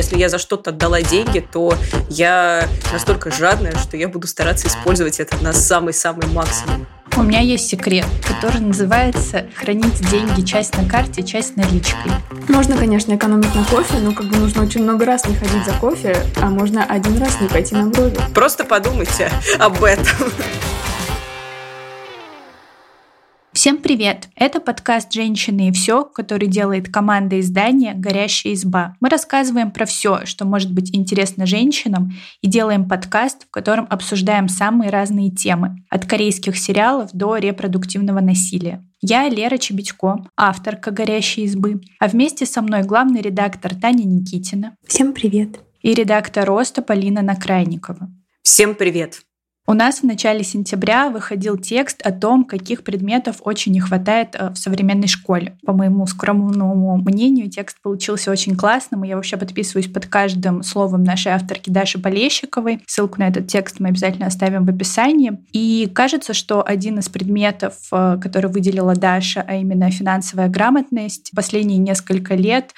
Если я за что-то отдала деньги, то я настолько жадная, что я буду стараться использовать это на самый-самый максимум. У меня есть секрет, который называется хранить деньги часть на карте, часть наличкой. Можно, конечно, экономить на кофе, но как бы нужно очень много раз не ходить за кофе, а можно один раз не пойти на брови. Просто подумайте об этом. Всем привет! Это подкаст «Женщины и все», который делает команда издания «Горящая изба». Мы рассказываем про все, что может быть интересно женщинам, и делаем подкаст, в котором обсуждаем самые разные темы, от корейских сериалов до репродуктивного насилия. Я Лера Чебедько, авторка «Горящей избы», а вместе со мной главный редактор Таня Никитина. Всем привет! И редактор «Роста» Полина Накрайникова. Всем привет! У нас в начале сентября выходил текст о том, каких предметов очень не хватает э, в современной школе. По моему скромному мнению, текст получился очень классным, и я вообще подписываюсь под каждым словом нашей авторки Даши Полещиковой. Ссылку на этот текст мы обязательно оставим в описании. И кажется, что один из предметов, э, который выделила Даша, а именно финансовая грамотность, последние несколько лет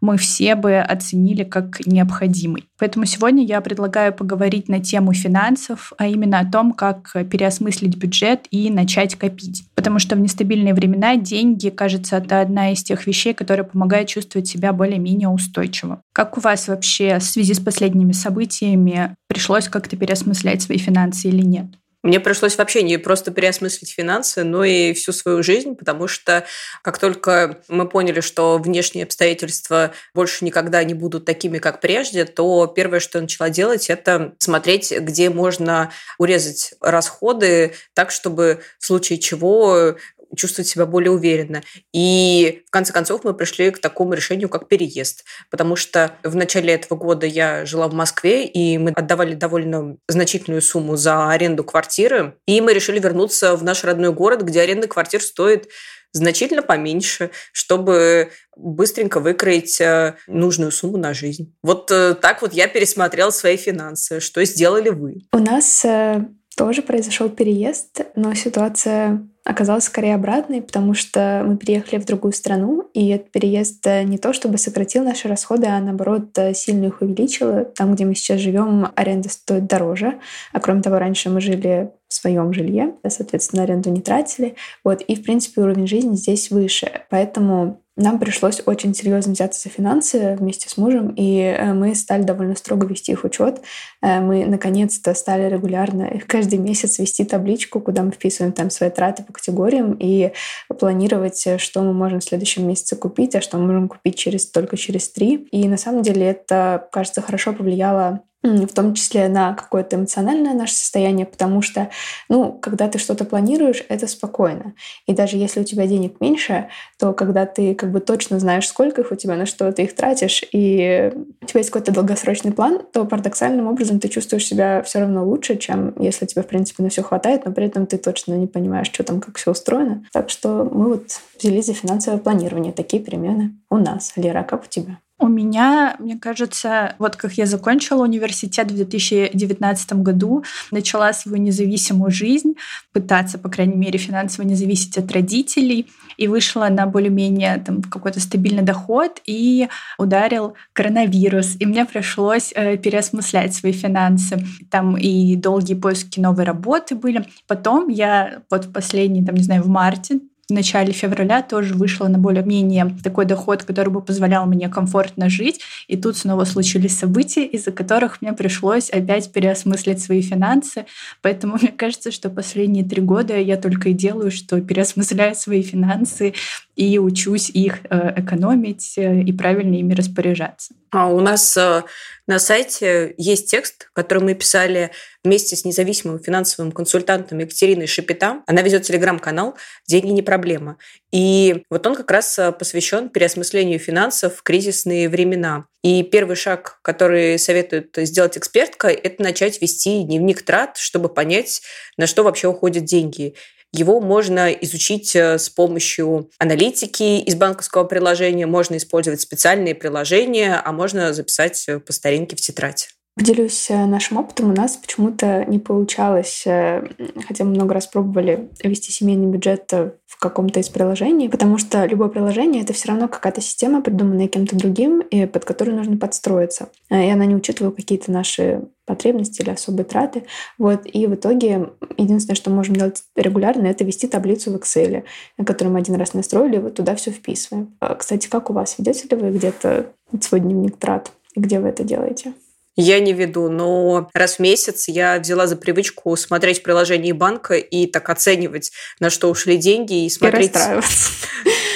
мы все бы оценили как необходимый. Поэтому сегодня я предлагаю поговорить на тему финансов, а именно о том, как переосмыслить бюджет и начать копить. Потому что в нестабильные времена деньги, кажется, это одна из тех вещей, которая помогает чувствовать себя более-менее устойчиво. Как у вас вообще в связи с последними событиями пришлось как-то переосмыслять свои финансы или нет? Мне пришлось вообще не просто переосмыслить финансы, но и всю свою жизнь, потому что как только мы поняли, что внешние обстоятельства больше никогда не будут такими, как прежде, то первое, что я начала делать, это смотреть, где можно урезать расходы так, чтобы в случае чего чувствовать себя более уверенно. И в конце концов мы пришли к такому решению, как переезд. Потому что в начале этого года я жила в Москве, и мы отдавали довольно значительную сумму за аренду квартиры. И мы решили вернуться в наш родной город, где аренда квартир стоит значительно поменьше, чтобы быстренько выкроить э, нужную сумму на жизнь. Вот э, так вот я пересмотрела свои финансы. Что сделали вы? У нас э, тоже произошел переезд, но ситуация оказалась скорее обратной, потому что мы переехали в другую страну, и этот переезд э, не то чтобы сократил наши расходы, а наоборот э, сильно их увеличил. Там, где мы сейчас живем, аренда стоит дороже. А кроме того, раньше мы жили в своем жилье, соответственно, аренду не тратили. Вот. И, в принципе, уровень жизни здесь выше. Поэтому нам пришлось очень серьезно взяться за финансы вместе с мужем, и э, мы стали довольно строго вести их учет. Э, мы наконец-то стали регулярно каждый месяц вести табличку, куда мы вписываем там свои траты по категориям и планировать, э, что мы можем в следующем месяце купить, а что мы можем купить через, только через три. И на самом деле это, кажется, хорошо повлияло в том числе на какое-то эмоциональное наше состояние, потому что, ну, когда ты что-то планируешь, это спокойно. И даже если у тебя денег меньше, то когда ты как бы точно знаешь, сколько их у тебя, на что ты их тратишь, и у тебя есть какой-то долгосрочный план, то парадоксальным образом ты чувствуешь себя все равно лучше, чем если тебе, в принципе, на все хватает, но при этом ты точно не понимаешь, что там, как все устроено. Так что мы вот взялись за финансовое планирование. Такие перемены у нас. Лера, как у тебя? У меня, мне кажется, вот как я закончила университет в 2019 году, начала свою независимую жизнь, пытаться, по крайней мере, финансово не зависеть от родителей, и вышла на более-менее там какой-то стабильный доход, и ударил коронавирус, и мне пришлось э, переосмыслять свои финансы. Там и долгие поиски новой работы были. Потом я вот в последний, там, не знаю, в марте в начале февраля тоже вышла на более-менее такой доход, который бы позволял мне комфортно жить. И тут снова случились события, из-за которых мне пришлось опять переосмыслить свои финансы. Поэтому мне кажется, что последние три года я только и делаю, что переосмысляю свои финансы и учусь их э, экономить э, и правильно ими распоряжаться. А у нас э, на сайте есть текст, который мы писали вместе с независимым финансовым консультантом Екатериной Шепета. Она ведет телеграм-канал «Деньги не проблема». И вот он как раз э, посвящен переосмыслению финансов в кризисные времена. И первый шаг, который советует сделать экспертка, это начать вести дневник трат, чтобы понять, на что вообще уходят деньги. Его можно изучить э, с помощью аналитики из банковского приложения, можно использовать специальные приложения, а можно записать э, по старинке в тетрадь. Поделюсь э, нашим опытом. У нас почему-то не получалось, э, хотя мы много раз пробовали вести семейный бюджет в каком-то из приложений, потому что любое приложение — это все равно какая-то система, придуманная кем-то другим, и под которую нужно подстроиться. Э, и она не учитывала какие-то наши потребности или особые траты. Вот. И в итоге единственное, что мы можем делать регулярно, это вести таблицу в Excel, которую мы один раз настроили, вот туда все вписываем. Кстати, как у вас? Ведете ли вы где-то свой дневник трат? Где вы это делаете? Я не веду, но раз в месяц я взяла за привычку смотреть приложение банка и так оценивать, на что ушли деньги и смотреть... И расстраиваться.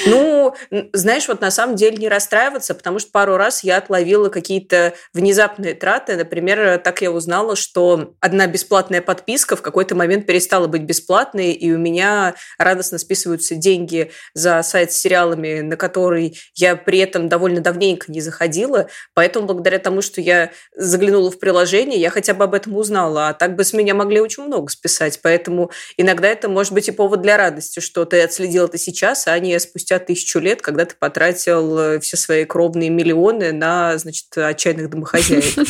Ну, знаешь, вот на самом деле не расстраиваться, потому что пару раз я отловила какие-то внезапные траты. Например, так я узнала, что одна бесплатная подписка в какой-то момент перестала быть бесплатной, и у меня радостно списываются деньги за сайт с сериалами, на который я при этом довольно давненько не заходила. Поэтому благодаря тому, что я заглянула в приложение, я хотя бы об этом узнала. А так бы с меня могли очень много списать. Поэтому иногда это может быть и повод для радости, что ты отследил это сейчас, а не спустя спустя тысячу лет, когда ты потратил э, все свои кровные миллионы на, значит, отчаянных домохозяек.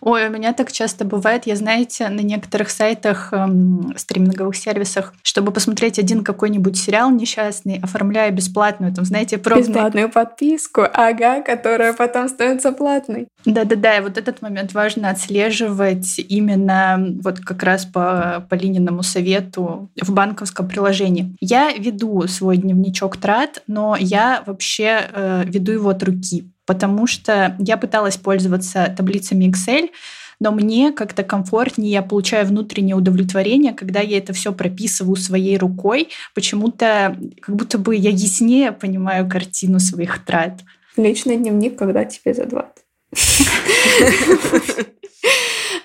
Ой, у меня так часто бывает. Я, знаете, на некоторых сайтах, эм, стриминговых сервисах, чтобы посмотреть один какой-нибудь сериал несчастный, оформляю бесплатную, там, знаете, пробную... Бесплатную подписку, ага, которая потом становится платной. Да-да-да, и вот этот момент важно отслеживать именно вот как раз по, по Лининому совету в банковском приложении. Я веду свой дневничок значок трат, но я вообще э, веду его от руки, потому что я пыталась пользоваться таблицами Excel, но мне как-то комфортнее, я получаю внутреннее удовлетворение, когда я это все прописываю своей рукой. Почему-то как будто бы я яснее понимаю картину своих трат. Личный дневник, когда тебе за 20.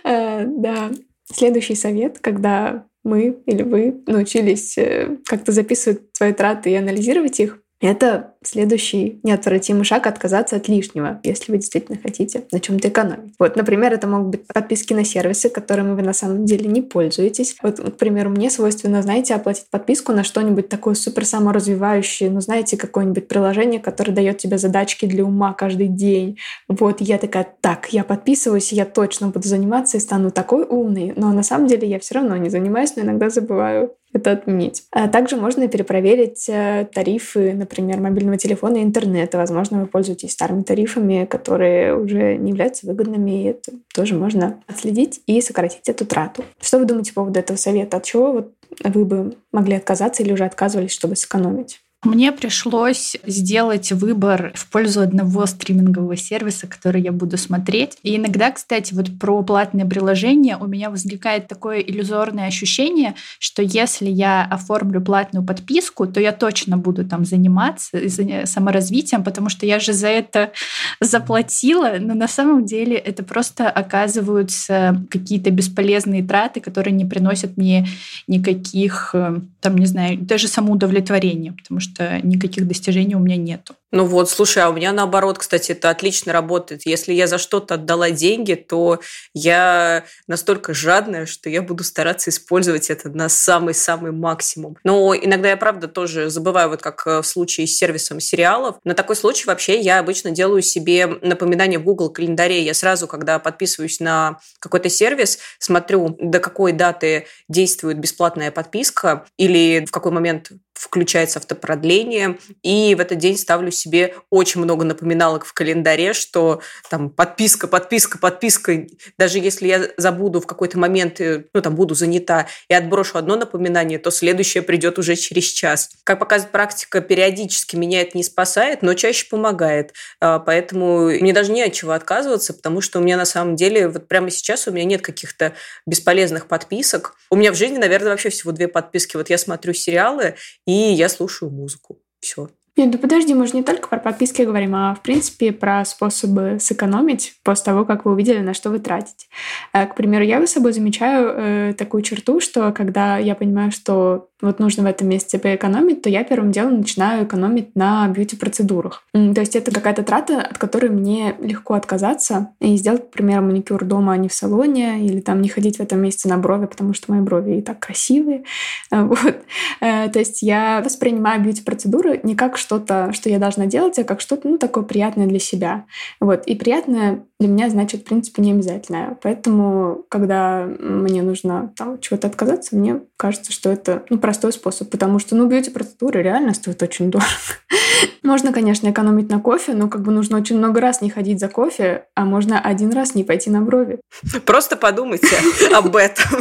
Э, да. Следующий совет, когда мы или вы научились э, как-то записывать свои траты и анализировать их, это следующий неотвратимый шаг отказаться от лишнего, если вы действительно хотите на чем-то экономить. Вот, например, это могут быть подписки на сервисы, которыми вы на самом деле не пользуетесь. Вот, к примеру, мне свойственно, знаете, оплатить подписку на что-нибудь такое супер саморазвивающее, ну, знаете, какое-нибудь приложение, которое дает тебе задачки для ума каждый день. Вот, я такая, так, я подписываюсь, я точно буду заниматься и стану такой умной, но на самом деле я все равно не занимаюсь, но иногда забываю это отменить. А также можно перепроверить э, тарифы, например, мобильного телефона и интернета. Возможно, вы пользуетесь старыми тарифами, которые уже не являются выгодными, и это тоже можно отследить и сократить эту трату. Что вы думаете по поводу этого совета? От чего вот вы бы могли отказаться или уже отказывались, чтобы сэкономить? Мне пришлось сделать выбор в пользу одного стримингового сервиса, который я буду смотреть. И иногда, кстати, вот про платные приложения у меня возникает такое иллюзорное ощущение, что если я оформлю платную подписку, то я точно буду там заниматься саморазвитием, потому что я же за это заплатила, но на самом деле это просто оказываются какие-то бесполезные траты, которые не приносят мне никаких, э, там, не знаю, даже самоудовлетворения, потому что что никаких достижений у меня нету. Ну вот, слушай, а у меня наоборот, кстати, это отлично работает. Если я за что-то отдала деньги, то я настолько жадная, что я буду стараться использовать это на самый-самый максимум. Но иногда я, правда, тоже забываю, вот как э, в случае с сервисом сериалов. На такой случай вообще я обычно делаю себе напоминание в Google календаре. Я сразу, когда подписываюсь на какой-то сервис, смотрю, до какой даты действует бесплатная подписка или в какой момент включается автопродление, и в этот день ставлю себе очень много напоминалок в календаре, что там подписка, подписка, подписка. Даже если я забуду в какой-то момент, э, ну там буду занята и отброшу одно напоминание, то следующее придет уже через час. Как показывает практика, периодически меня это не спасает, но чаще помогает. А, поэтому мне даже не от чего отказываться, потому что у меня на самом деле вот прямо сейчас у меня нет каких-то бесполезных подписок. У меня в жизни, наверное, вообще всего две подписки. Вот я смотрю сериалы, и я слушаю музыку. Все. Нет, ну подожди, мы же не только про подписки говорим, а в принципе про способы сэкономить после того, как вы увидели, на что вы тратите. Э, к примеру, я за собой замечаю э, такую черту, что когда я понимаю, что вот нужно в этом месяце поэкономить, то я первым делом начинаю экономить на бьюти-процедурах. То есть это какая-то трата, от которой мне легко отказаться и сделать, к примеру, маникюр дома, а не в салоне, или там не ходить в этом месяце на брови, потому что мои брови и так красивые. Вот. Э, то есть я воспринимаю бьюти-процедуры не как что что-то, что я должна делать, а как что-то, ну, такое приятное для себя. Вот. И приятное для меня значит, в принципе, не обязательное. Поэтому, когда мне нужно там чего-то отказаться, мне кажется, что это ну, простой способ, потому что, ну, бьюти-процедуры реально стоят очень дорого. Можно, конечно, экономить на кофе, но как бы нужно очень много раз не ходить за кофе, а можно один раз не пойти на брови. Просто подумайте об этом.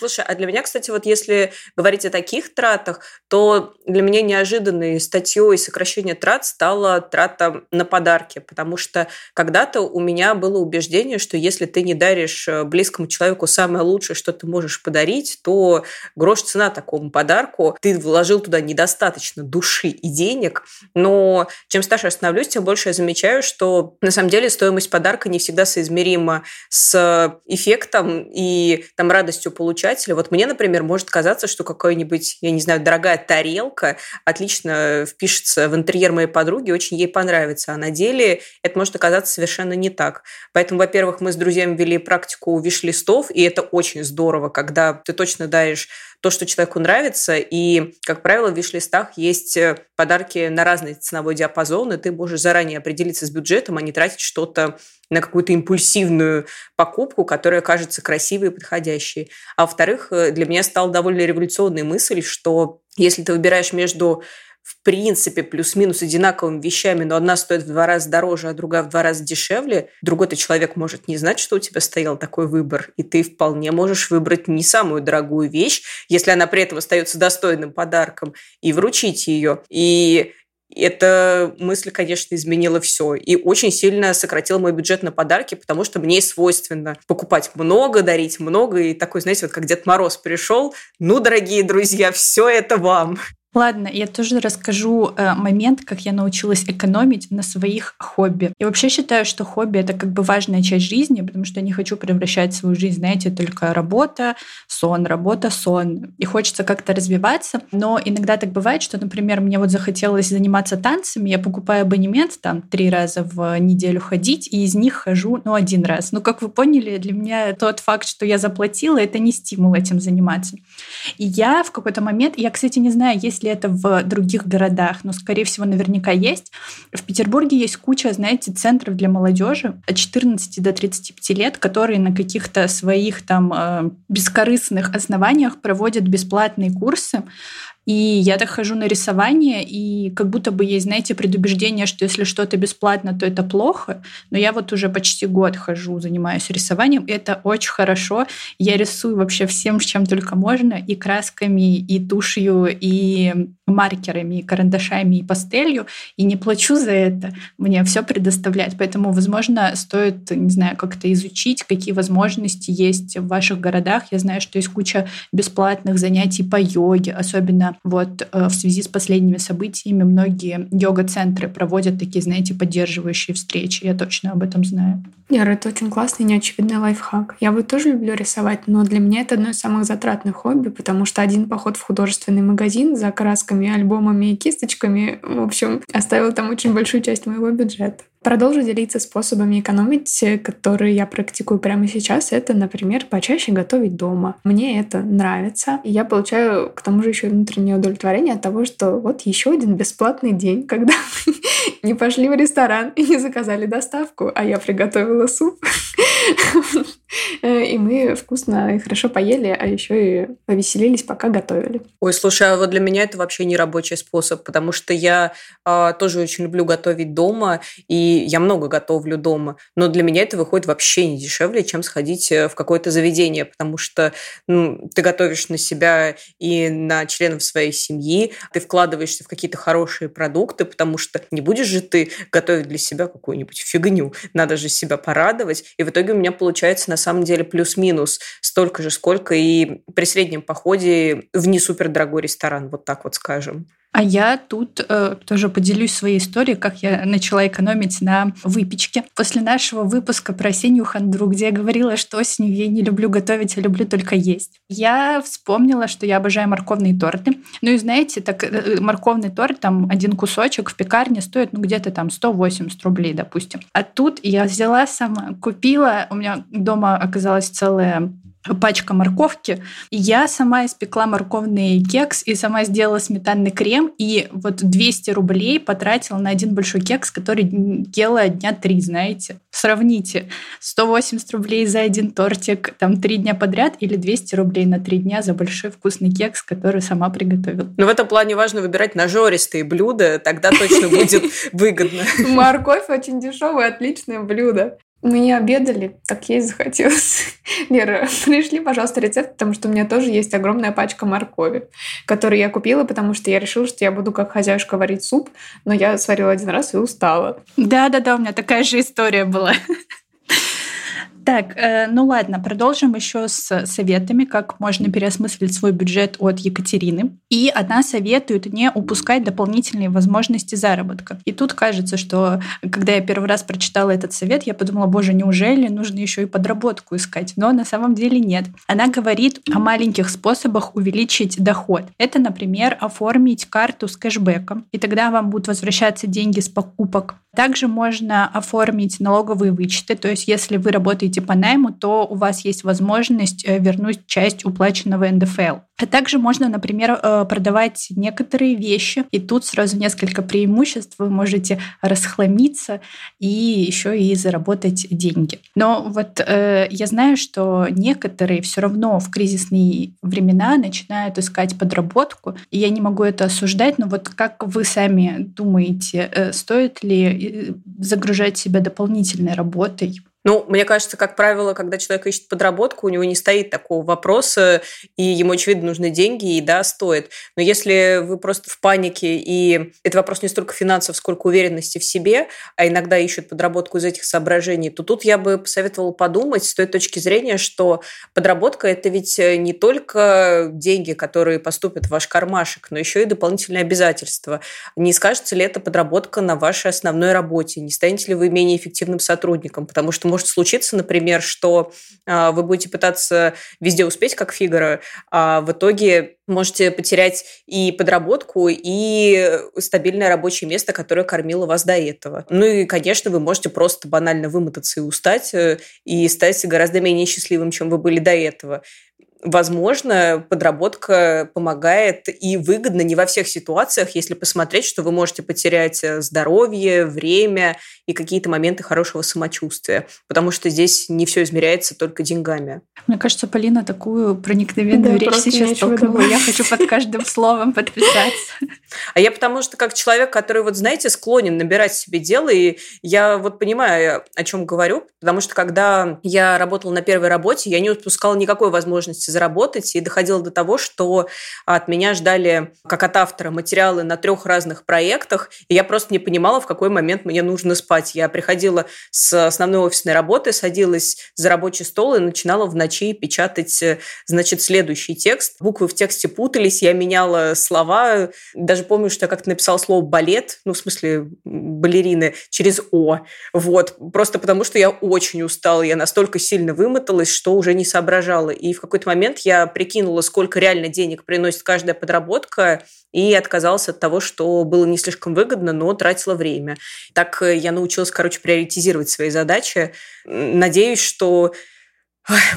Слушай, а для меня, кстати, вот если говорить о таких тратах, то для меня неожиданной статьей сокращения трат стала трата на подарки, потому что когда-то у меня было убеждение, что если ты не даришь э, близкому человеку самое лучшее, что ты можешь подарить, то грош цена такому подарку. Ты вложил туда недостаточно души и денег, но чем старше я становлюсь, тем больше я замечаю, что на самом деле стоимость подарка не всегда соизмерима с эффектом и там радостью получать получателя. Вот мне, например, может казаться, что какая-нибудь, я не знаю, дорогая тарелка отлично впишется в интерьер моей подруги, очень ей понравится. А на деле это может оказаться совершенно не так. Поэтому, во-первых, мы с друзьями вели практику виш-листов, и это очень здорово, когда ты точно даешь то, что человеку нравится. И, как правило, в виш-листах есть э, подарки на разный ценовой диапазон, и ты можешь заранее определиться с бюджетом, а не тратить что-то на какую-то импульсивную покупку, которая кажется красивой и подходящей. А во-вторых, э, для меня стала довольно революционной мысль, что если ты выбираешь между в принципе плюс-минус одинаковыми вещами, но одна стоит в два раза дороже, а другая в два раза дешевле, другой-то человек может не знать, что у тебя стоял такой выбор, и ты вполне можешь выбрать не самую дорогую вещь, если она при этом остается достойным подарком, и вручить ее. И эта мысль, конечно, изменила все. И очень сильно сократила мой бюджет на подарки, потому что мне свойственно покупать много, дарить много. И такой, знаете, вот как Дед Мороз пришел, ну, дорогие друзья, все это вам. Ладно, я тоже расскажу э, момент, как я научилась экономить на своих хобби. Я вообще считаю, что хобби это как бы важная часть жизни, потому что я не хочу превращать свою жизнь, знаете, только работа, сон, работа, сон. И хочется как-то развиваться. Но иногда так бывает, что, например, мне вот захотелось заниматься танцами, я покупаю абонемент там три раза в неделю ходить, и из них хожу, ну, один раз. Ну, как вы поняли, для меня тот факт, что я заплатила, это не стимул этим заниматься. И я в какой-то момент, я, кстати, не знаю, есть есть ли это в других городах, но, скорее всего, наверняка есть. В Петербурге есть куча, знаете, центров для молодежи от 14 до 35 лет, которые на каких-то своих там э, бескорыстных основаниях проводят бесплатные курсы и я так хожу на рисование, и как будто бы есть, знаете, предубеждение, что если что-то бесплатно, то это плохо. Но я вот уже почти год хожу, занимаюсь рисованием, и это очень хорошо. Я рисую вообще всем, чем только можно, и красками, и тушью, и маркерами, и карандашами, и пастелью, и не плачу за это. Мне все предоставляют. Поэтому, возможно, стоит, не знаю, как-то изучить, какие возможности есть в ваших городах. Я знаю, что есть куча бесплатных занятий по йоге, особенно вот э, в связи с последними событиями многие йога-центры проводят такие, знаете, поддерживающие встречи. Я точно об этом знаю. Яра, это очень классный неочевидный лайфхак. Я вот тоже люблю рисовать, но для меня это одно из самых затратных хобби, потому что один поход в художественный магазин за красками, альбомами и кисточками, в общем, оставил там очень большую часть моего бюджета. Продолжу делиться способами экономить, которые я практикую прямо сейчас. Это, например, почаще готовить дома. Мне это нравится. И я получаю к тому же еще внутреннее удовлетворение от того, что вот еще один бесплатный день, когда не пошли в ресторан и не заказали доставку, а я приготовила суп. И мы вкусно и хорошо поели, а еще и повеселились, пока готовили. Ой, слушай, а вот для меня это вообще не рабочий способ, потому что я а, тоже очень люблю готовить дома, и я много готовлю дома, но для меня это выходит вообще не дешевле, чем сходить э, в какое-то заведение, потому что ну, ты готовишь на себя и на членов своей семьи, ты вкладываешься в какие-то хорошие продукты, потому что не будешь же ты готовить для себя какую-нибудь фигню, надо же себя порадовать, и в итоге у меня получается на самом деле плюс-минус столько же, сколько и при среднем походе в не супер дорогой ресторан, вот так вот скажем. А я тут э, тоже поделюсь своей историей, как я начала экономить на выпечке. После нашего выпуска про осеннюю хандру, где я говорила, что осенью я не люблю готовить, а люблю только есть, я вспомнила, что я обожаю морковные торты. Ну и знаете, так э, морковный торт, там один кусочек в пекарне стоит ну где-то там 180 рублей, допустим. А тут я взяла сама, купила, у меня дома оказалась целая пачка морковки. Я сама испекла морковный кекс и сама сделала сметанный крем, и вот 200 рублей потратила на один большой кекс, который ела дня три, знаете. Сравните. 180 рублей за один тортик, там три дня подряд, или 200 рублей на три дня за большой вкусный кекс, который сама приготовила. Но в этом плане важно выбирать нажористые блюда, тогда точно будет выгодно. Морковь очень дешевое, отличное блюдо. Мы не обедали, так есть захотелось. Лера, пришли, пожалуйста, рецепт, потому что у меня тоже есть огромная пачка моркови, которую я купила, потому что я решила, что я буду как хозяюшка варить суп, но я сварила один раз и устала. Да-да-да, у меня такая же история была. Так, э, ну ладно, продолжим еще с советами, как можно переосмыслить свой бюджет от Екатерины. И она советует не упускать дополнительные возможности заработка. И тут кажется, что когда я первый раз прочитала этот совет, я подумала, боже, неужели нужно еще и подработку искать? Но на самом деле нет. Она говорит о маленьких способах увеличить доход. Это, например, оформить карту с кэшбэком, и тогда вам будут возвращаться деньги с покупок. Также можно оформить налоговые вычеты, то есть если вы работаете по найму, то у вас есть возможность э, вернуть часть уплаченного НДФЛ. А также можно, например, э, продавать некоторые вещи, и тут сразу несколько преимуществ. Вы можете расхламиться и еще и заработать деньги. Но вот э, я знаю, что некоторые все равно в кризисные времена начинают искать подработку, и я не могу это осуждать, но вот как вы сами думаете, стоит ли загружать себя дополнительной работой? Ну, мне кажется, как правило, когда человек ищет подработку, у него не стоит такого вопроса, и ему, очевидно, нужны деньги, и да, стоит. Но если вы просто в панике, и это вопрос не столько финансов, сколько уверенности в себе, а иногда ищут подработку из этих соображений, то тут я бы посоветовала подумать с той точки зрения, что подработка – это ведь не только деньги, которые поступят в ваш кармашек, но еще и дополнительные обязательства. Не скажется ли это подработка на вашей основной работе? Не станете ли вы менее эффективным сотрудником? Потому что может случиться, например, что а, вы будете пытаться везде успеть, как Фигара, а в итоге можете потерять и подработку, и стабильное рабочее место, которое кормило вас до этого. Ну и, конечно, вы можете просто банально вымотаться и устать, э, и стать гораздо менее счастливым, чем вы были до этого возможно, подработка помогает и выгодно не во всех ситуациях, если посмотреть, что вы можете потерять э, здоровье, время и какие-то моменты хорошего самочувствия, потому что здесь не все измеряется только деньгами. Мне кажется, Полина такую проникновенную да, речь сейчас толкнула. Я хочу под каждым словом подписаться. А я потому что как человек, который, вот знаете, склонен набирать себе дело, и я вот понимаю, о чем говорю, потому что когда я работала на первой работе, я не упускала никакой возможности заработать, и доходило до того, что от меня ждали, как от автора, материалы на трех разных проектах, и я просто не понимала, в какой момент мне нужно спать. Я приходила с основной офисной работы, садилась за рабочий стол и начинала в ночи печатать, значит, следующий текст. Буквы в тексте путались, я меняла слова. Даже помню, что я как-то написала слово «балет», ну, в смысле, балерины, через «о». Вот. Просто потому, что я очень устала, я настолько сильно вымоталась, что уже не соображала. И в какой-то момент момент я прикинула, сколько реально денег приносит каждая подработка, и отказалась от того, что было не слишком выгодно, но тратила время. Так э, я научилась, короче, приоритизировать свои задачи. Надеюсь, что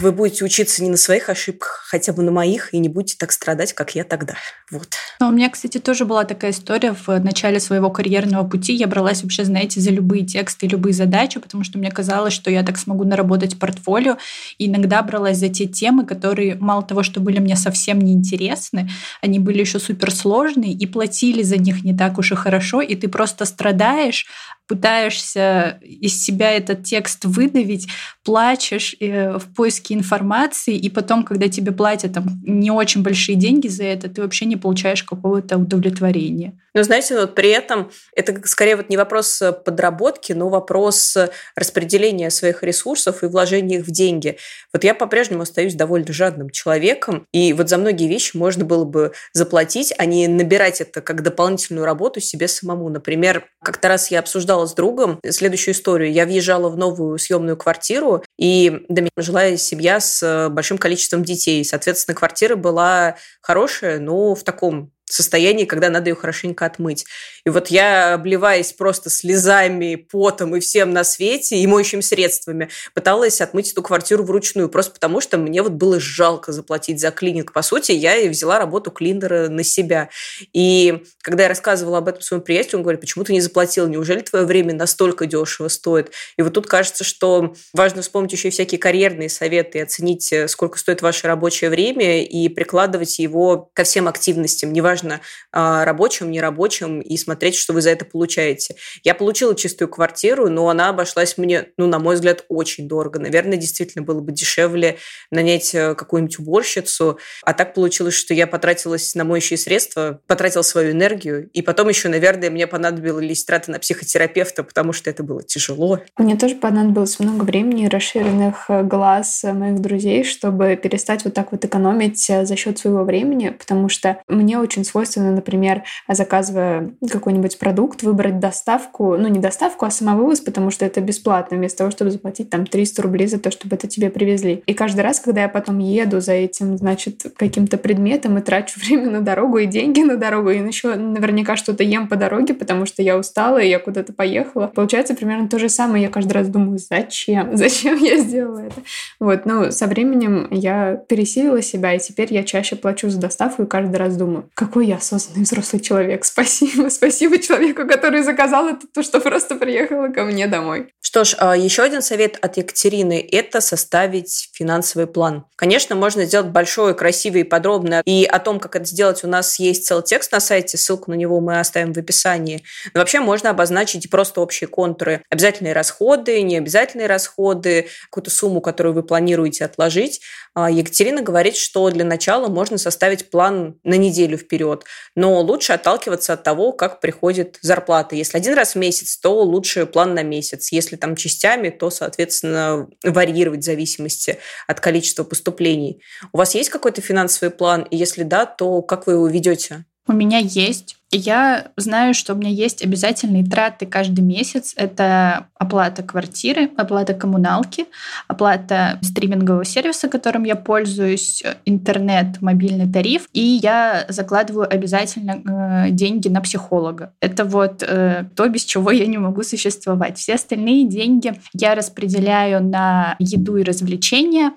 вы будете учиться не на своих ошибках, хотя бы на моих, и не будете так страдать, как я тогда. Вот. Но у меня, кстати, тоже была такая история в начале своего карьерного пути. Я бралась вообще, знаете, за любые тексты, любые задачи, потому что мне казалось, что я так смогу наработать портфолио. И иногда бралась за те темы, которые мало того, что были мне совсем неинтересны, они были еще суперсложные и платили за них не так уж и хорошо, и ты просто страдаешь, пытаешься из себя этот текст выдавить, плачешь э, в поиске информации, и потом, когда тебе платят там не очень большие деньги за это, ты вообще не получаешь какого-то удовлетворения. Но знаете, вот при этом это скорее вот не вопрос подработки, но вопрос распределения своих ресурсов и вложения их в деньги. Вот я по-прежнему остаюсь довольно жадным человеком, и вот за многие вещи можно было бы заплатить, а не набирать это как дополнительную работу себе самому. Например, как-то раз я обсуждала с другом следующую историю. Я въезжала в новую съемную квартиру, и до меня жила семья с большим количеством детей. Соответственно, квартира была хорошая, но в таком состоянии, когда надо ее хорошенько отмыть. И вот я, обливаясь просто слезами, потом и всем на свете, и моющими средствами, пыталась отмыть эту квартиру вручную, просто потому что мне вот было жалко заплатить за клининг. По сути, я и взяла работу клинера на себя. И когда я рассказывала об этом своему приятелю, он говорит, почему ты не заплатил? Неужели твое время настолько дешево стоит? И вот тут кажется, что важно вспомнить еще и всякие карьерные советы, оценить, э, сколько стоит ваше рабочее время и прикладывать его ко всем активностям, неважно, а, рабочим, нерабочим, и смотреть, что вы за это получаете. Я получила чистую квартиру, но она обошлась мне, ну, на мой взгляд, очень дорого. Наверное, действительно было бы дешевле нанять э, какую-нибудь уборщицу. А так получилось, что я потратилась на моющие средства, потратила свою энергию, и потом еще, наверное, мне понадобились траты на психотерапевта, потому что это было тяжело. Мне тоже понадобилось много времени и расширенных э, глаз моих друзей, чтобы перестать вот так вот экономить э, за счет своего времени, потому что мне очень свойственно, например, заказывая какой-нибудь продукт, выбрать доставку, ну не доставку, а самовывоз, потому что это бесплатно, вместо того, чтобы заплатить там 300 рублей за то, чтобы это тебе привезли. И каждый раз, когда я потом еду за этим, значит, каким-то предметом и трачу время на дорогу и деньги на дорогу, и еще наверняка что-то ем по дороге, потому что я устала, и я куда-то поехала. Получается примерно то же самое. Я каждый раз думаю, зачем? Зачем я сделала это? Вот, ну, со временем я пересилила себя, и теперь я чаще плачу за доставку и каждый раз думаю, какой я осознанный взрослый человек. Спасибо, спасибо человеку, который заказал это, то, что просто приехало ко мне домой. Что ж, а, еще один совет от Екатерины – это составить финансовый план. Конечно, можно сделать большой, красивый и подробный. И о том, как это сделать, у нас есть целый текст на сайте, ссылку на него мы оставим в описании. Но вообще можно обозначить просто общие контуры. Обязательные расходы, необязательные расходы, какую-то сумму, которую вы планируете отложить. А, Екатерина говорит, что для начала можно составить план на неделю вперед, но лучше отталкиваться от того, как приходит зарплата. Если один раз в месяц, то лучше план на месяц. Если там частями, то, соответственно, варьировать в зависимости от количества поступлений. У вас есть какой-то финансовый план? И если да, то как вы его ведете? У меня есть. Я знаю, что у меня есть обязательные траты каждый месяц. Это оплата квартиры, оплата коммуналки, оплата стримингового сервиса, которым я пользуюсь, интернет, мобильный тариф. И я закладываю обязательно э, деньги на психолога. Это вот э, то, без чего я не могу существовать. Все остальные деньги я распределяю на еду и развлечения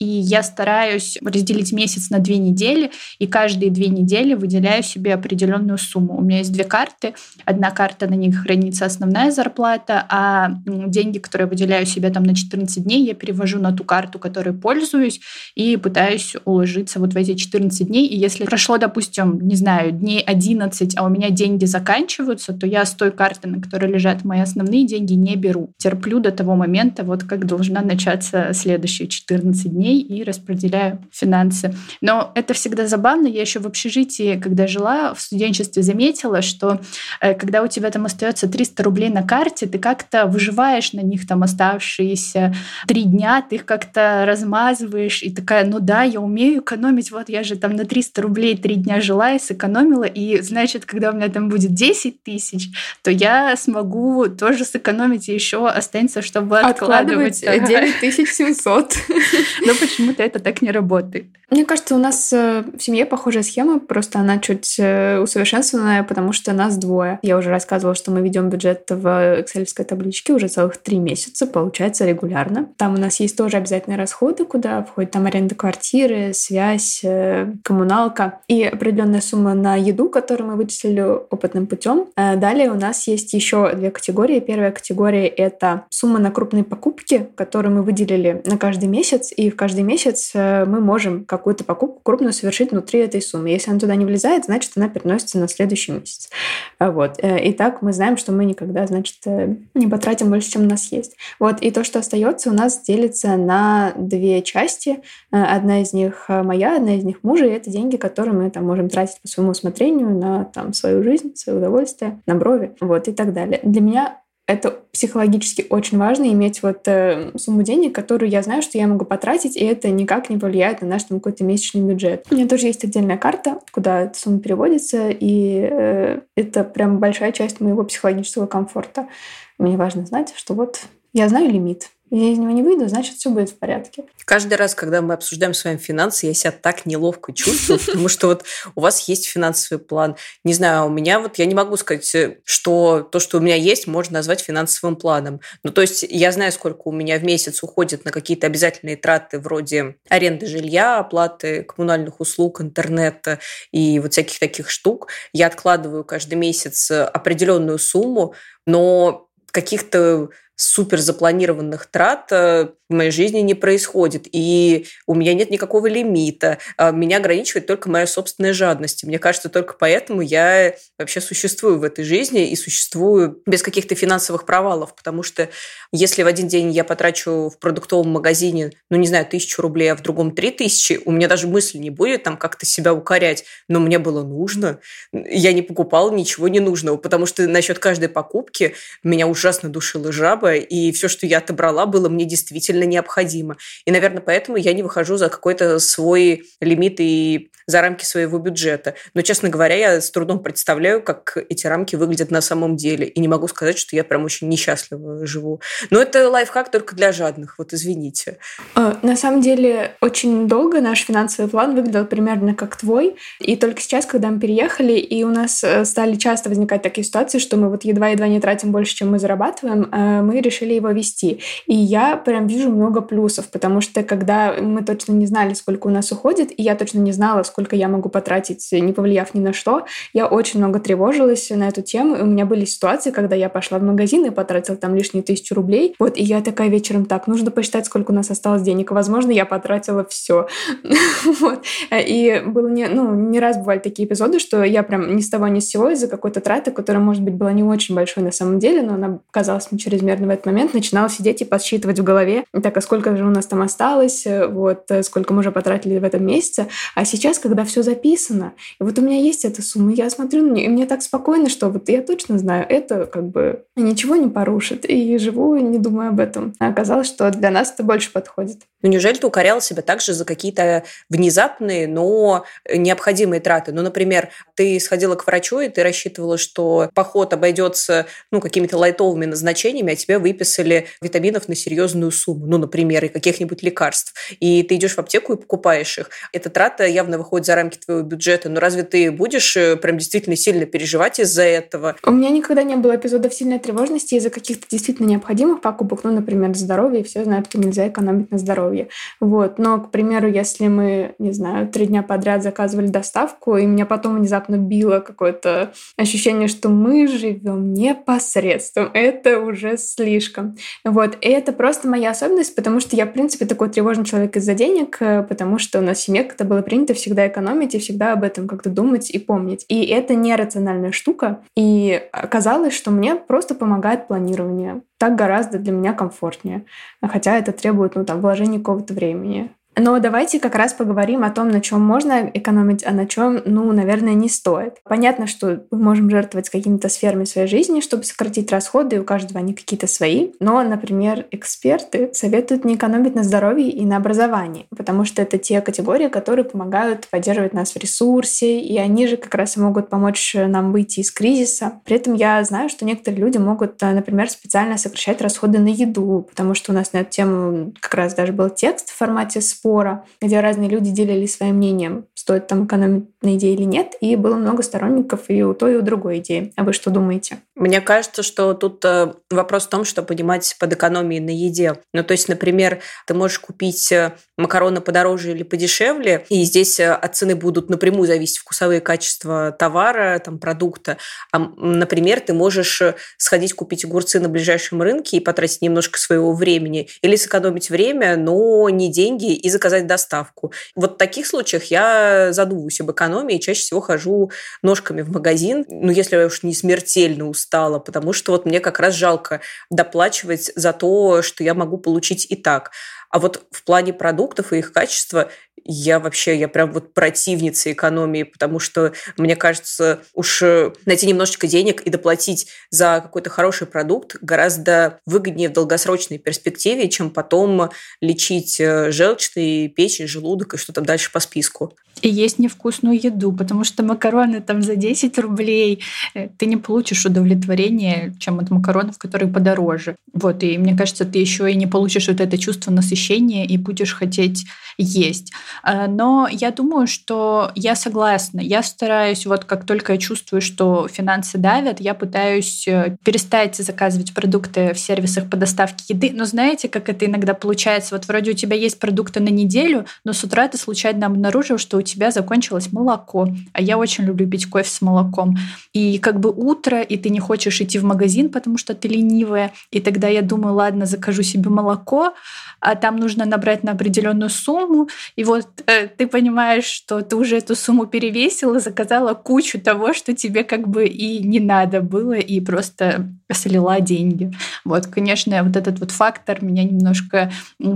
и я стараюсь разделить месяц на две недели, и каждые две недели выделяю себе определенную сумму. У меня есть две карты. Одна карта, на них хранится основная зарплата, а деньги, которые я выделяю себе там на 14 дней, я перевожу на ту карту, которой пользуюсь, и пытаюсь уложиться вот в эти 14 дней. И если прошло, допустим, не знаю, дней 11, а у меня деньги заканчиваются, то я с той карты, на которой лежат мои основные деньги, не беру. Терплю до того момента, вот как должна начаться следующие 14 дней, дней и распределяю финансы. Но это всегда забавно. Я еще в общежитии, когда жила в студенчестве, заметила, что э, когда у тебя там остается 300 рублей на карте, ты как-то выживаешь на них там оставшиеся три дня, ты их как-то размазываешь и такая, ну да, я умею экономить, вот я же там на 300 рублей три дня жила и сэкономила, и значит, когда у меня там будет 10 тысяч, то я смогу тоже сэкономить и еще останется, чтобы откладывать. Откладывать 9700. Ну почему-то это так не работает. Мне кажется, у нас э, в семье похожая схема, просто она чуть э, усовершенствованная, потому что нас двое. Я уже рассказывала, что мы ведем бюджет в excel табличке уже целых три месяца, получается регулярно. Там у нас есть тоже обязательные расходы, куда входит там аренда квартиры, связь, э, коммуналка и определенная сумма на еду, которую мы вычислили опытным путем. Далее у нас есть еще две категории. Первая категория — это сумма на крупные покупки, которую мы выделили на каждый месяц, и в каждый месяц мы можем, как какую-то покупку крупную совершить внутри этой суммы. Если она туда не влезает, значит, она переносится на следующий месяц. А вот. Э, и так мы знаем, что мы никогда, значит, э, не потратим больше, чем у нас есть. Вот. И то, что остается, у нас делится на две части. Э, одна из них моя, одна из них мужа, и это деньги, которые мы там можем тратить по своему усмотрению на там, свою жизнь, свое удовольствие, на брови, вот, и так далее. Для меня это психологически очень важно иметь вот э, сумму денег, которую я знаю, что я могу потратить, и это никак не влияет на наш там какой-то месячный бюджет. У меня тоже есть отдельная карта, куда эта сумма переводится, и э, это прям большая часть моего психологического комфорта. Мне важно знать, что вот я знаю лимит, я из него не выйду, значит, все будет в порядке. Каждый раз, когда мы обсуждаем с вами финансы, я себя так неловко чувствую, потому что вот у вас есть финансовый план. Не знаю, у меня вот, я не могу сказать, что то, что у меня есть, можно назвать финансовым планом. Ну, то есть я знаю, сколько у меня в месяц уходит на какие-то обязательные траты вроде аренды жилья, оплаты коммунальных услуг, интернета и вот всяких таких штук. Я откладываю каждый месяц определенную сумму, но каких-то супер запланированных трат э, в моей жизни не происходит. И у меня нет никакого лимита. А меня ограничивает только моя собственная жадность. И мне кажется, только поэтому я вообще существую в этой жизни и существую без каких-то финансовых провалов. Потому что если в один день я потрачу в продуктовом магазине, ну, не знаю, тысячу рублей, а в другом три тысячи, у меня даже мысли не будет там как-то себя укорять. Но мне было нужно. Я не покупала ничего ненужного, потому что насчет каждой покупки меня ужасно душила жаба, и все, что я отобрала, было мне действительно необходимо. И, наверное, поэтому я не выхожу за какой-то свой лимит и за рамки своего бюджета. Но, честно говоря, я с трудом представляю, как эти рамки выглядят на самом деле. И не могу сказать, что я прям очень несчастливо живу. Но это лайфхак только для жадных, вот извините. А, на самом деле, очень долго наш финансовый план выглядел примерно как твой. И только сейчас, когда мы переехали, и у нас э, стали часто возникать такие ситуации, что мы вот едва-едва не тратим больше, чем мы зарабатываем, э, решили его вести. И я прям вижу много плюсов, потому что когда мы точно не знали, сколько у нас уходит, и я точно не знала, сколько я могу потратить, не повлияв ни на что, я очень много тревожилась на эту тему. И у меня были ситуации, когда я пошла в магазин и потратила там лишние тысячу рублей. Вот, и я такая вечером, так, нужно посчитать, сколько у нас осталось денег. Возможно, я потратила все. вот. И было не, ну, не раз бывали такие эпизоды, что я прям ни с того ни с сего из-за какой-то траты, которая, может быть, была не очень большой на самом деле, но она казалась мне чрезмерно в этот момент, начинала сидеть и подсчитывать в голове, так, а сколько же у нас там осталось, вот, сколько мы уже потратили в этом месяце. А сейчас, когда все записано, и вот у меня есть эта сумма, я смотрю на нее, и мне так спокойно, что вот я точно знаю, это как бы ничего не порушит, и живу, не думаю об этом. А оказалось, что для нас это больше подходит. Ну, неужели ты укоряла себя также за какие-то внезапные, но необходимые траты? Ну, например, ты сходила к врачу, и ты рассчитывала, что поход обойдется, ну, какими-то лайтовыми назначениями, а тебе выписали витаминов на серьезную сумму, ну, например, и каких-нибудь лекарств. И ты идешь в аптеку и покупаешь их. Эта трата явно выходит за рамки твоего бюджета. Но разве ты будешь э, прям действительно сильно переживать из-за этого? У меня никогда не было эпизодов сильной тревожности из-за каких-то действительно необходимых покупок, ну, например, здоровье, все знают, что нельзя экономить на здоровье. Вот. Но, к примеру, если мы, не знаю, три дня подряд заказывали доставку, и меня потом внезапно било какое-то ощущение, что мы живем непосредством, это уже слишком. Вот. И это просто моя особенность, потому что я, в принципе, такой тревожный человек из-за денег, э, потому что у нас в семье как-то было принято всегда экономить и всегда об этом как-то думать и помнить. И это нерациональная штука. И оказалось, что мне просто помогает планирование. Так гораздо для меня комфортнее. Хотя это требует ну, там, вложения какого-то времени. Но давайте как раз поговорим о том, на чем можно экономить, а на чем, ну, наверное, не стоит. Понятно, что мы можем жертвовать какими-то сферами своей жизни, чтобы сократить расходы, и у каждого они какие-то свои. Но, например, эксперты советуют не экономить на здоровье и на образовании, потому что это те категории, которые помогают поддерживать нас в ресурсе, и они же как раз и могут помочь нам выйти из кризиса. При этом я знаю, что некоторые люди могут, например, специально сокращать расходы на еду, потому что у нас на эту тему как раз даже был текст в формате спора, спора, где разные люди делились своим мнением, стоит там экономить на идее или нет, и было много сторонников и у той, и у другой идеи. А вы что думаете? Мне кажется, что тут э, вопрос в том, что понимать под экономией на еде. Ну, то есть, например, ты можешь купить э, макароны подороже или подешевле, и здесь э, от цены будут напрямую зависеть вкусовые качества товара, там, продукта. А, например, ты можешь сходить купить огурцы на ближайшем рынке и потратить немножко своего времени, или сэкономить время, но не деньги, и заказать доставку. Вот в таких случаях я задумываюсь об экономии, чаще всего хожу ножками в магазин, ну, если я уж не смертельно устала, потому что вот мне как раз жалко доплачивать за то, что я могу получить и так. А вот в плане продуктов и их качества я вообще, я прям вот противница экономии, потому что, мне кажется, уж э, найти немножечко денег и доплатить за какой-то хороший продукт гораздо выгоднее в долгосрочной перспективе, чем потом лечить э, желчный, печень, желудок и что там дальше по списку и есть невкусную еду, потому что макароны там за 10 рублей, э, ты не получишь удовлетворение, чем от макаронов, которые подороже. Вот, и мне кажется, ты еще и не получишь вот это чувство насыщения и будешь хотеть есть. А, но я думаю, что я согласна. Я стараюсь, вот как только я чувствую, что финансы давят, я пытаюсь э, перестать заказывать продукты в сервисах по доставке еды. Но знаете, как это иногда получается? Вот вроде у тебя есть продукты на неделю, но с утра ты случайно обнаружил, что у тебя закончилось молоко. А я очень люблю пить кофе с молоком. И как бы утро, и ты не хочешь идти в магазин, потому что ты ленивая. И тогда я думаю, ладно, закажу себе молоко, а там нужно набрать на определенную сумму. И вот э, ты понимаешь, что ты уже эту сумму перевесила, заказала кучу того, что тебе как бы и не надо было, и просто слила деньги. Вот, конечно, вот этот вот фактор меня немножко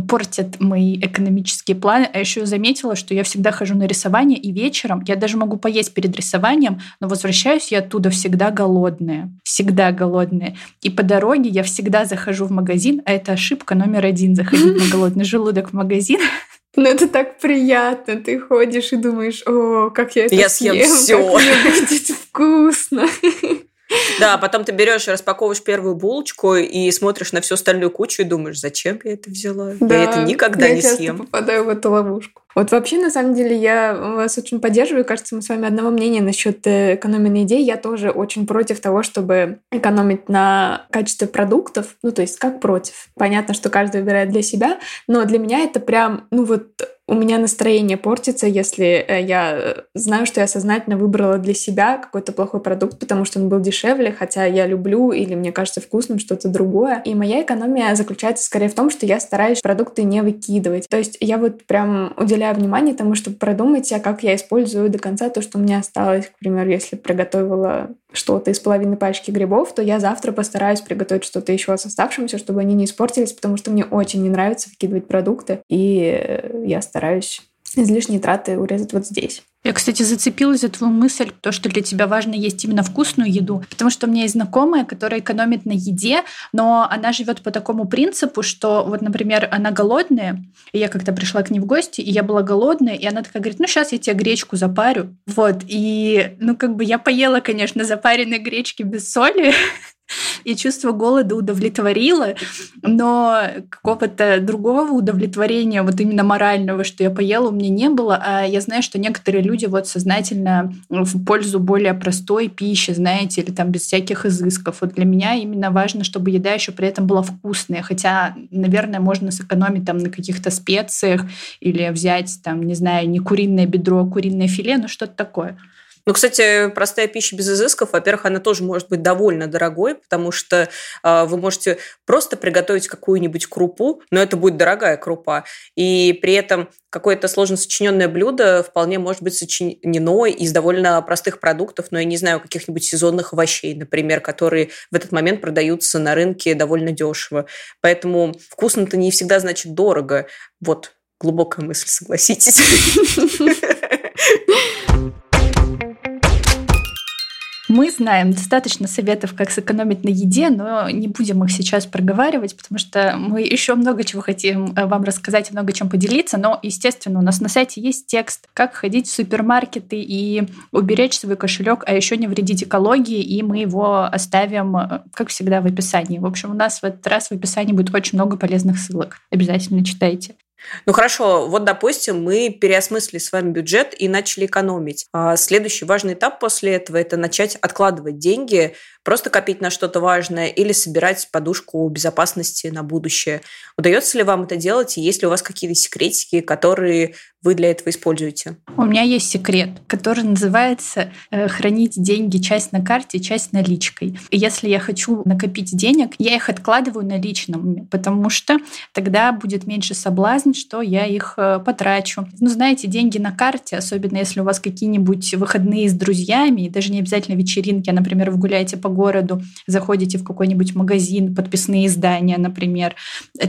портит мои экономические планы. А еще заметила, что я всегда хожу на рисование, и вечером я даже могу поесть перед рисованием, но возвращаюсь я оттуда всегда голодная. Всегда голодная. И по дороге я всегда захожу в магазин, а это ошибка номер один — заходить на голодный желудок в магазин. Ну это так приятно, ты ходишь и думаешь, о, как я это я съем, съем все. как мне будет вкусно. Да, потом ты берешь и распаковываешь первую булочку и смотришь на всю остальную кучу и думаешь, зачем я это взяла? Да, я это никогда я не часто съем. попадаю в эту ловушку. Вот вообще, на самом деле, я вас очень поддерживаю. Кажется, мы с вами одного мнения насчет э, экономии на идей. Я тоже очень против того, чтобы экономить на качестве продуктов. Ну, то есть, как против? Понятно, что каждый выбирает для себя, но для меня это прям, ну вот у меня настроение портится, если э, я знаю, что я сознательно выбрала для себя какой-то плохой продукт, потому что он был дешевле, хотя я люблю или мне кажется вкусным что-то другое. И моя экономия заключается скорее в том, что я стараюсь продукты не выкидывать. То есть я вот прям уделяю внимание тому, чтобы продумать, а как я использую до конца то, что у меня осталось. К примеру, если приготовила что-то из половины пачки грибов, то я завтра постараюсь приготовить что-то еще с оставшимся, чтобы они не испортились, потому что мне очень не нравится выкидывать продукты, и я стараюсь излишние траты урезать вот здесь. Я, кстати, зацепилась за твою мысль, то, что для тебя важно есть именно вкусную еду, потому что у меня есть знакомая, которая экономит на еде, но она живет по такому принципу, что вот, например, она голодная, и я как-то пришла к ней в гости, и я была голодная, и она такая говорит, ну сейчас я тебе гречку запарю, вот, и, ну как бы я поела, конечно, запаренной гречки без соли, и чувство голода удовлетворило, но какого-то другого удовлетворения, вот именно морального, что я поела, у меня не было. А я знаю, что некоторые люди вот сознательно в пользу более простой пищи, знаете, или там без всяких изысков. Вот для меня именно важно, чтобы еда еще при этом была вкусная, хотя, наверное, можно сэкономить там на каких-то специях или взять там, не знаю, не куриное бедро, а куриное филе, но что-то такое. Ну, кстати, простая пища без изысков, во-первых, она тоже может быть довольно дорогой, потому что э, вы можете просто приготовить какую-нибудь крупу, но это будет дорогая крупа, и при этом какое-то сложно сочиненное блюдо вполне может быть сочинено из довольно простых продуктов, но я не знаю, каких-нибудь сезонных овощей, например, которые в этот момент продаются на рынке довольно дешево. Поэтому вкусно-то не всегда значит дорого. Вот глубокая мысль, согласитесь. Мы знаем достаточно советов, как сэкономить на еде, но не будем их сейчас проговаривать, потому что мы еще много чего хотим э, вам рассказать, много чем поделиться. Но, естественно, у нас на сайте есть текст, как ходить в супермаркеты и уберечь свой кошелек, а еще не вредить экологии, и мы его оставим, э, как всегда, в описании. В общем, у нас в этот раз в описании будет очень много полезных ссылок. Обязательно читайте. Ну хорошо, вот, допустим, мы переосмыслили с вами бюджет и начали экономить. А следующий важный этап после этого – это начать откладывать деньги, просто копить на что-то важное или собирать подушку безопасности на будущее. Удается ли вам это делать, и есть ли у вас какие-то секретики, которые вы для этого используете? У меня есть секрет, который называется э, хранить деньги часть на карте, часть наличкой. Если я хочу накопить денег, я их откладываю наличным, потому что тогда будет меньше соблазн, что я их э, потрачу. Ну, знаете, деньги на карте, особенно если у вас какие-нибудь выходные с друзьями, и даже не обязательно вечеринки, а, например, вы гуляете по городу, заходите в какой-нибудь магазин, подписные издания, например,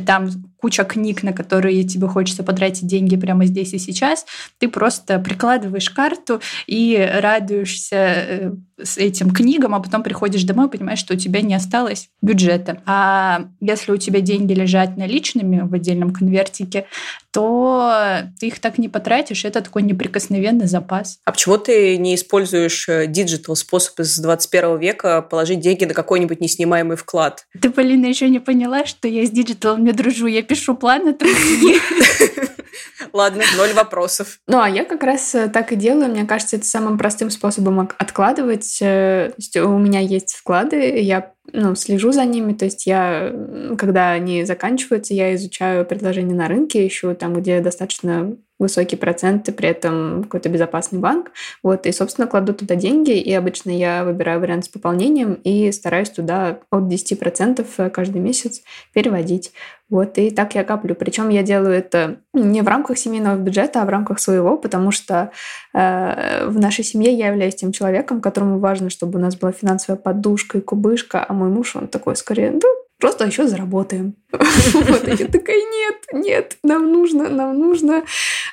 там куча книг, на которые тебе хочется потратить деньги прямо здесь и сейчас, ты просто прикладываешь карту и радуешься э, с этим книгам, а потом приходишь домой и понимаешь, что у тебя не осталось бюджета. А если у тебя деньги лежат наличными в отдельном конвертике, то ты их так не потратишь. Это такой неприкосновенный запас. А почему ты не используешь э, digital способ из 21 века положить деньги на какой-нибудь неснимаемый вклад? Ты, Полина, еще не поняла, что я с digital ом не дружу. Я пишу планы трудные. Ладно, ноль вопросов. Ну, а я как раз э, так и делаю. Мне кажется, это самым простым способом откладывать. Э, то есть у меня есть вклады, я ну, слежу за ними. То есть я, когда они заканчиваются, я изучаю предложения на рынке, ищу там, где достаточно высокие проценты, при этом какой-то безопасный банк. Вот, и, собственно, кладу туда деньги, и обычно я выбираю вариант с пополнением и стараюсь туда от 10% каждый месяц переводить. Вот, и так я коплю. Причем я делаю это не в рамках семейного бюджета, а в рамках своего, потому что э, в нашей семье я являюсь тем человеком, которому важно, чтобы у нас была финансовая подушка и кубышка, а мой муж, он такой скорее, да, просто еще заработаем. Вот, я такая, нет, нет, нам нужно, нам нужно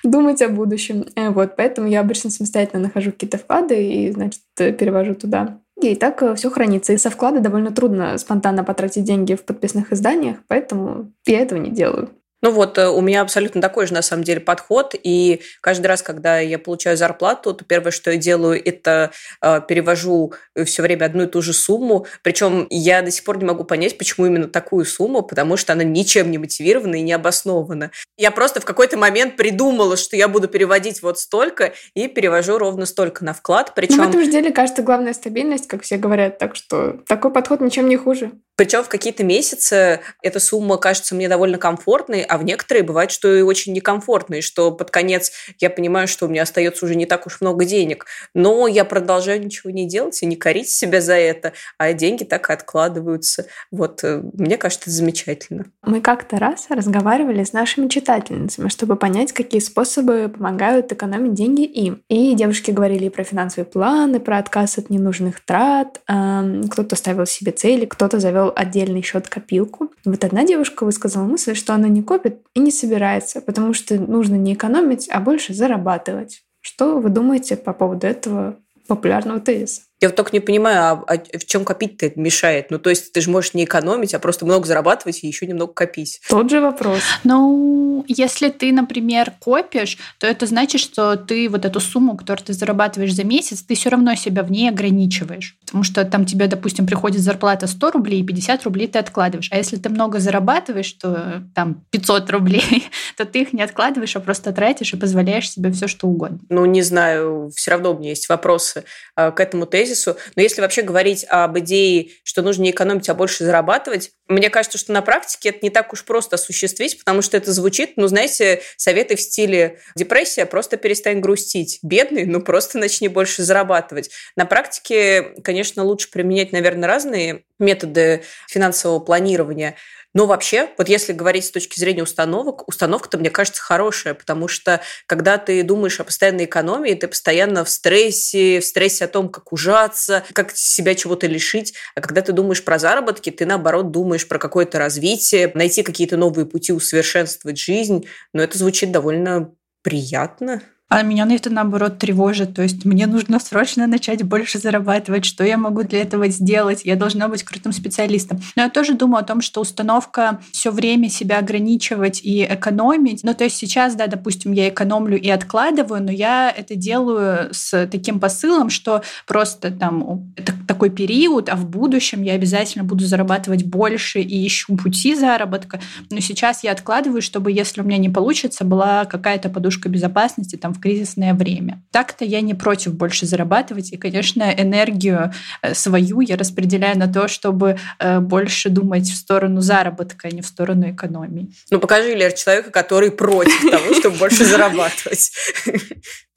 думать о будущем. Э, вот, поэтому я обычно самостоятельно нахожу какие-то вклады и, значит, перевожу туда. И так э, все хранится. И со вклада довольно трудно спонтанно потратить деньги в подписных изданиях, поэтому я этого не делаю. Ну вот, э, у меня абсолютно такой же, на самом деле, подход. И каждый раз, когда я получаю зарплату, то первое, что я делаю, это э, перевожу все время одну и ту же сумму. Причем я до сих пор не могу понять, почему именно такую сумму, потому что она ничем не мотивирована и не обоснована. Я просто в какой-то момент придумала, что я буду переводить вот столько, и перевожу ровно столько на вклад. Причем... Но в этом же деле, кажется, главная стабильность, как все говорят. Так что такой подход ничем не хуже. Причем в какие-то месяцы эта сумма кажется мне довольно комфортной, а в некоторые бывает, что и очень некомфортной, что под конец я понимаю, что у меня остается уже не так уж много денег. Но я продолжаю ничего не делать и не корить себя за это, а деньги так и откладываются. Вот, э, мне кажется, это замечательно. Мы как-то раз разговаривали с нашими читательницами, чтобы понять, какие способы помогают экономить деньги им. И девушки говорили про финансовые планы, про отказ от ненужных трат, кто-то ставил себе цели, кто-то завел завел отдельный счет-копилку. Вот одна девушка высказала мысль, что она не копит и не собирается, потому что нужно не экономить, а больше зарабатывать. Что вы думаете по поводу этого популярного тезиса? Я вот только не понимаю, а, а в чем копить-то мешает? Ну, то есть ты же можешь не экономить, а просто много зарабатывать и еще немного копить. Тот же вопрос. Ну, если ты, например, копишь, то это значит, что ты вот эту сумму, которую ты зарабатываешь за месяц, ты все равно себя в ней ограничиваешь. Потому что там тебе, допустим, приходит зарплата 100 рублей, и 50 рублей ты откладываешь. А если ты много зарабатываешь, то там 500 рублей, то ты их не откладываешь, а просто тратишь и позволяешь себе все, что угодно. Ну, не знаю, все равно у меня есть вопросы а, к этому тезису тезису. Но если вообще говорить об идее, что нужно не экономить, а больше зарабатывать, мне кажется, что на практике это не так уж просто осуществить, потому что это звучит, ну, знаете, советы в стиле депрессия, просто перестань грустить. Бедный, ну, просто начни больше зарабатывать. На практике, конечно, лучше применять, наверное, разные методы финансового планирования. Но вообще, вот если говорить с точки зрения установок, установка-то, мне кажется, хорошая, потому что когда ты думаешь о постоянной экономии, ты постоянно в стрессе, в стрессе о том, как ужаться, как себя чего-то лишить. А когда ты думаешь про заработки, ты, наоборот, думаешь про какое-то развитие, найти какие-то новые пути, усовершенствовать жизнь. Но это звучит довольно приятно. А меня на это, наоборот, тревожит. То есть мне нужно срочно начать больше зарабатывать. Что я могу для этого сделать? Я должна быть крутым специалистом. Но я тоже думаю о том, что установка все время себя ограничивать и экономить. Ну, то есть сейчас, да, допустим, я экономлю и откладываю, но я это делаю с таким посылом, что просто там это такой период, а в будущем я обязательно буду зарабатывать больше и ищу пути заработка. Но сейчас я откладываю, чтобы, если у меня не получится, была какая-то подушка безопасности там в кризисное время. Так-то я не против больше зарабатывать, и, конечно, энергию э, свою я распределяю на то, чтобы э, больше думать в сторону заработка, а не в сторону экономии. Ну, покажи, Лер, человека, который против того, чтобы больше зарабатывать.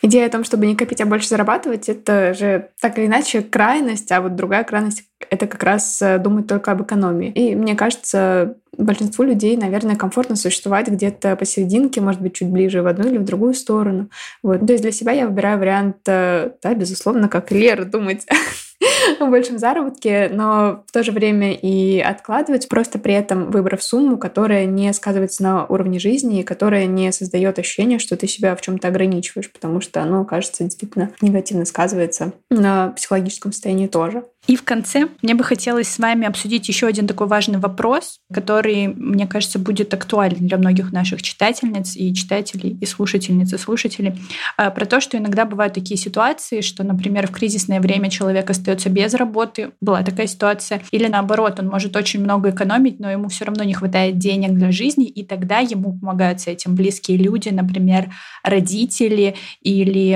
Идея о том, чтобы не копить, а больше зарабатывать, это же так или иначе крайность, а вот другая крайность — это как раз э, думать только об экономии. И мне кажется, большинству людей, наверное, комфортно существовать где-то посерединке, может быть, чуть ближе в одну или в другую сторону. Вот. То есть для себя я выбираю вариант, э, да, безусловно, как Лера, думать большем заработке, но в то же время и откладывать, просто при этом выбрав сумму, которая не сказывается на уровне жизни и которая не создает ощущение, что ты себя в чем-то ограничиваешь, потому что оно, кажется, действительно негативно сказывается на психологическом состоянии тоже. И в конце мне бы хотелось с вами обсудить еще один такой важный вопрос, который, мне кажется, будет актуален для многих наших читательниц и читателей, и слушательниц и слушателей, а, про то, что иногда бывают такие ситуации, что, например, в кризисное время человек остается без работы, была такая ситуация, или наоборот, он может очень много экономить, но ему все равно не хватает денег для жизни, и тогда ему помогают с этим близкие люди, например, родители или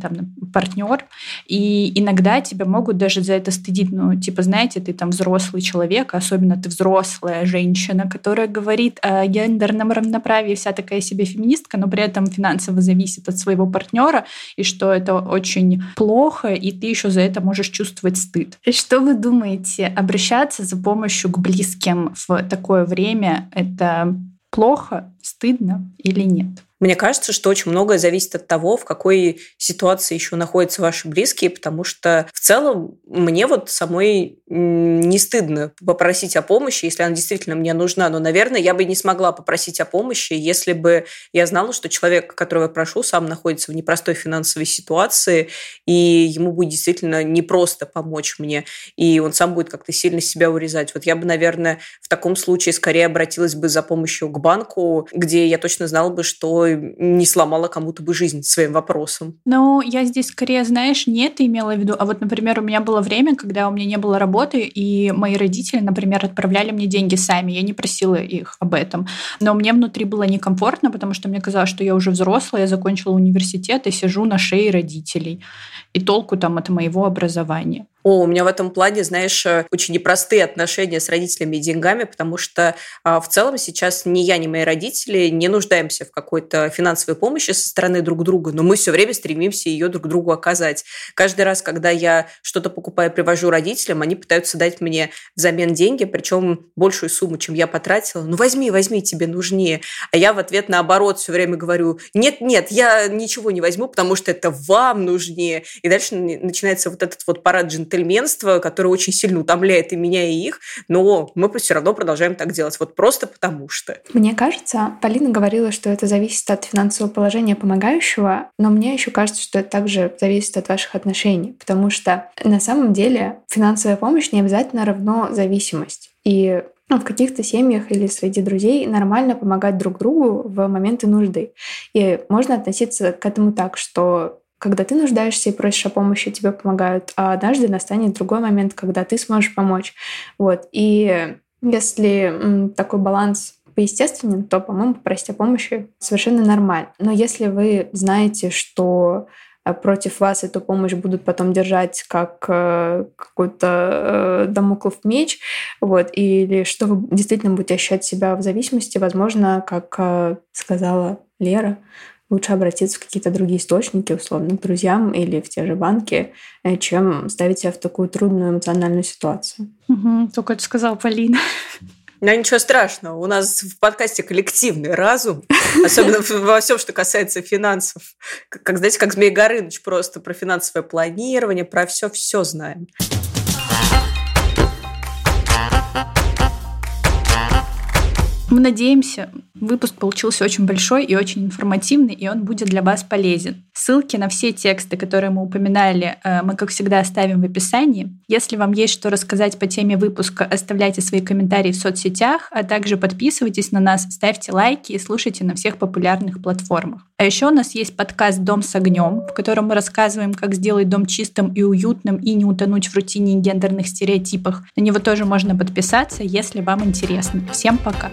там, партнер, и иногда тебя могут даже за это стыдить. Ну, типа, знаете, ты там взрослый человек, особенно ты взрослая женщина, которая говорит о гендерном равноправии, вся такая себе феминистка, но при этом финансово зависит от своего партнера, и что это очень плохо, и ты еще за это можешь чувствовать стыд. Что вы думаете, обращаться за помощью к близким в такое время это плохо, стыдно или нет? Мне кажется, что очень многое зависит от того, в какой ситуации еще находятся ваши близкие, потому что в целом мне вот самой не стыдно попросить о помощи, если она действительно мне нужна. Но, наверное, я бы не смогла попросить о помощи, если бы я знала, что человек, которого я прошу, сам находится в непростой финансовой ситуации, и ему будет действительно непросто помочь мне, и он сам будет как-то сильно себя урезать. Вот я бы, наверное, в таком случае скорее обратилась бы за помощью к банку, где я точно знала бы, что не сломала кому-то бы жизнь своим вопросом. Ну, я здесь скорее, знаешь, не это имела в виду, а вот, например, у меня было время, когда у меня не было работы, и мои родители, например, отправляли мне деньги сами, я не просила их об этом. Но мне внутри было некомфортно, потому что мне казалось, что я уже взрослая, я закончила университет и сижу на шее родителей. И толку там от моего образования. О, у меня в этом плане, знаешь, э, очень непростые отношения с родителями и деньгами, потому что а, в целом сейчас ни я, ни мои родители не нуждаемся в какой-то финансовой помощи со стороны друг друга, но мы все время стремимся ее друг другу оказать. Каждый раз, когда я что-то покупаю, привожу родителям, они пытаются дать мне взамен деньги, причем большую сумму, чем я потратила. Ну возьми, возьми, тебе нужнее. А я в ответ наоборот все время говорю, нет, нет, я ничего не возьму, потому что это вам нужнее. И дальше начинается вот этот вот парад джентльменство, которое очень сильно утомляет и меня, и их, но мы все равно продолжаем так делать, вот просто потому что. Мне кажется, Полина говорила, что это зависит от финансового положения помогающего, но мне еще кажется, что это также зависит от ваших отношений, потому что на самом деле финансовая помощь не обязательно равно зависимость. И ну, в каких-то семьях или среди друзей нормально помогать друг другу в моменты нужды. И можно относиться к этому так, что когда ты нуждаешься и просишь о помощи, тебе помогают, а однажды настанет другой момент, когда ты сможешь помочь. Вот. И если такой баланс поестественен, то, по-моему, попросить о помощи совершенно нормально. Но если вы знаете, что э, против вас эту помощь будут потом держать как э, какой-то э, домоклов меч, вот, или что вы действительно будете ощущать себя в зависимости, возможно, как сказала Лера, лучше обратиться в какие-то другие источники, условно, к друзьям или в те же банки, э, чем ставить себя в такую трудную эмоциональную ситуацию. Угу, только это сказала Полина. Ну, ничего страшного. У нас в подкасте коллективный разум, особенно во всем, что касается финансов. Как, знаете, как Змей Горыныч просто про финансовое планирование, про все-все знаем. Мы надеемся, выпуск получился очень большой и очень информативный, и он будет для вас полезен. Ссылки на все тексты, которые мы упоминали, э, мы, как всегда, оставим в описании. Если вам есть что рассказать по теме выпуска, оставляйте свои комментарии в соцсетях, а также подписывайтесь на нас, ставьте лайки и слушайте на всех популярных платформах. А еще у нас есть подкаст «Дом с огнем», в котором мы рассказываем, как сделать дом чистым и уютным и не утонуть в рутине и гендерных стереотипах. На него тоже можно подписаться, если вам интересно. Всем пока!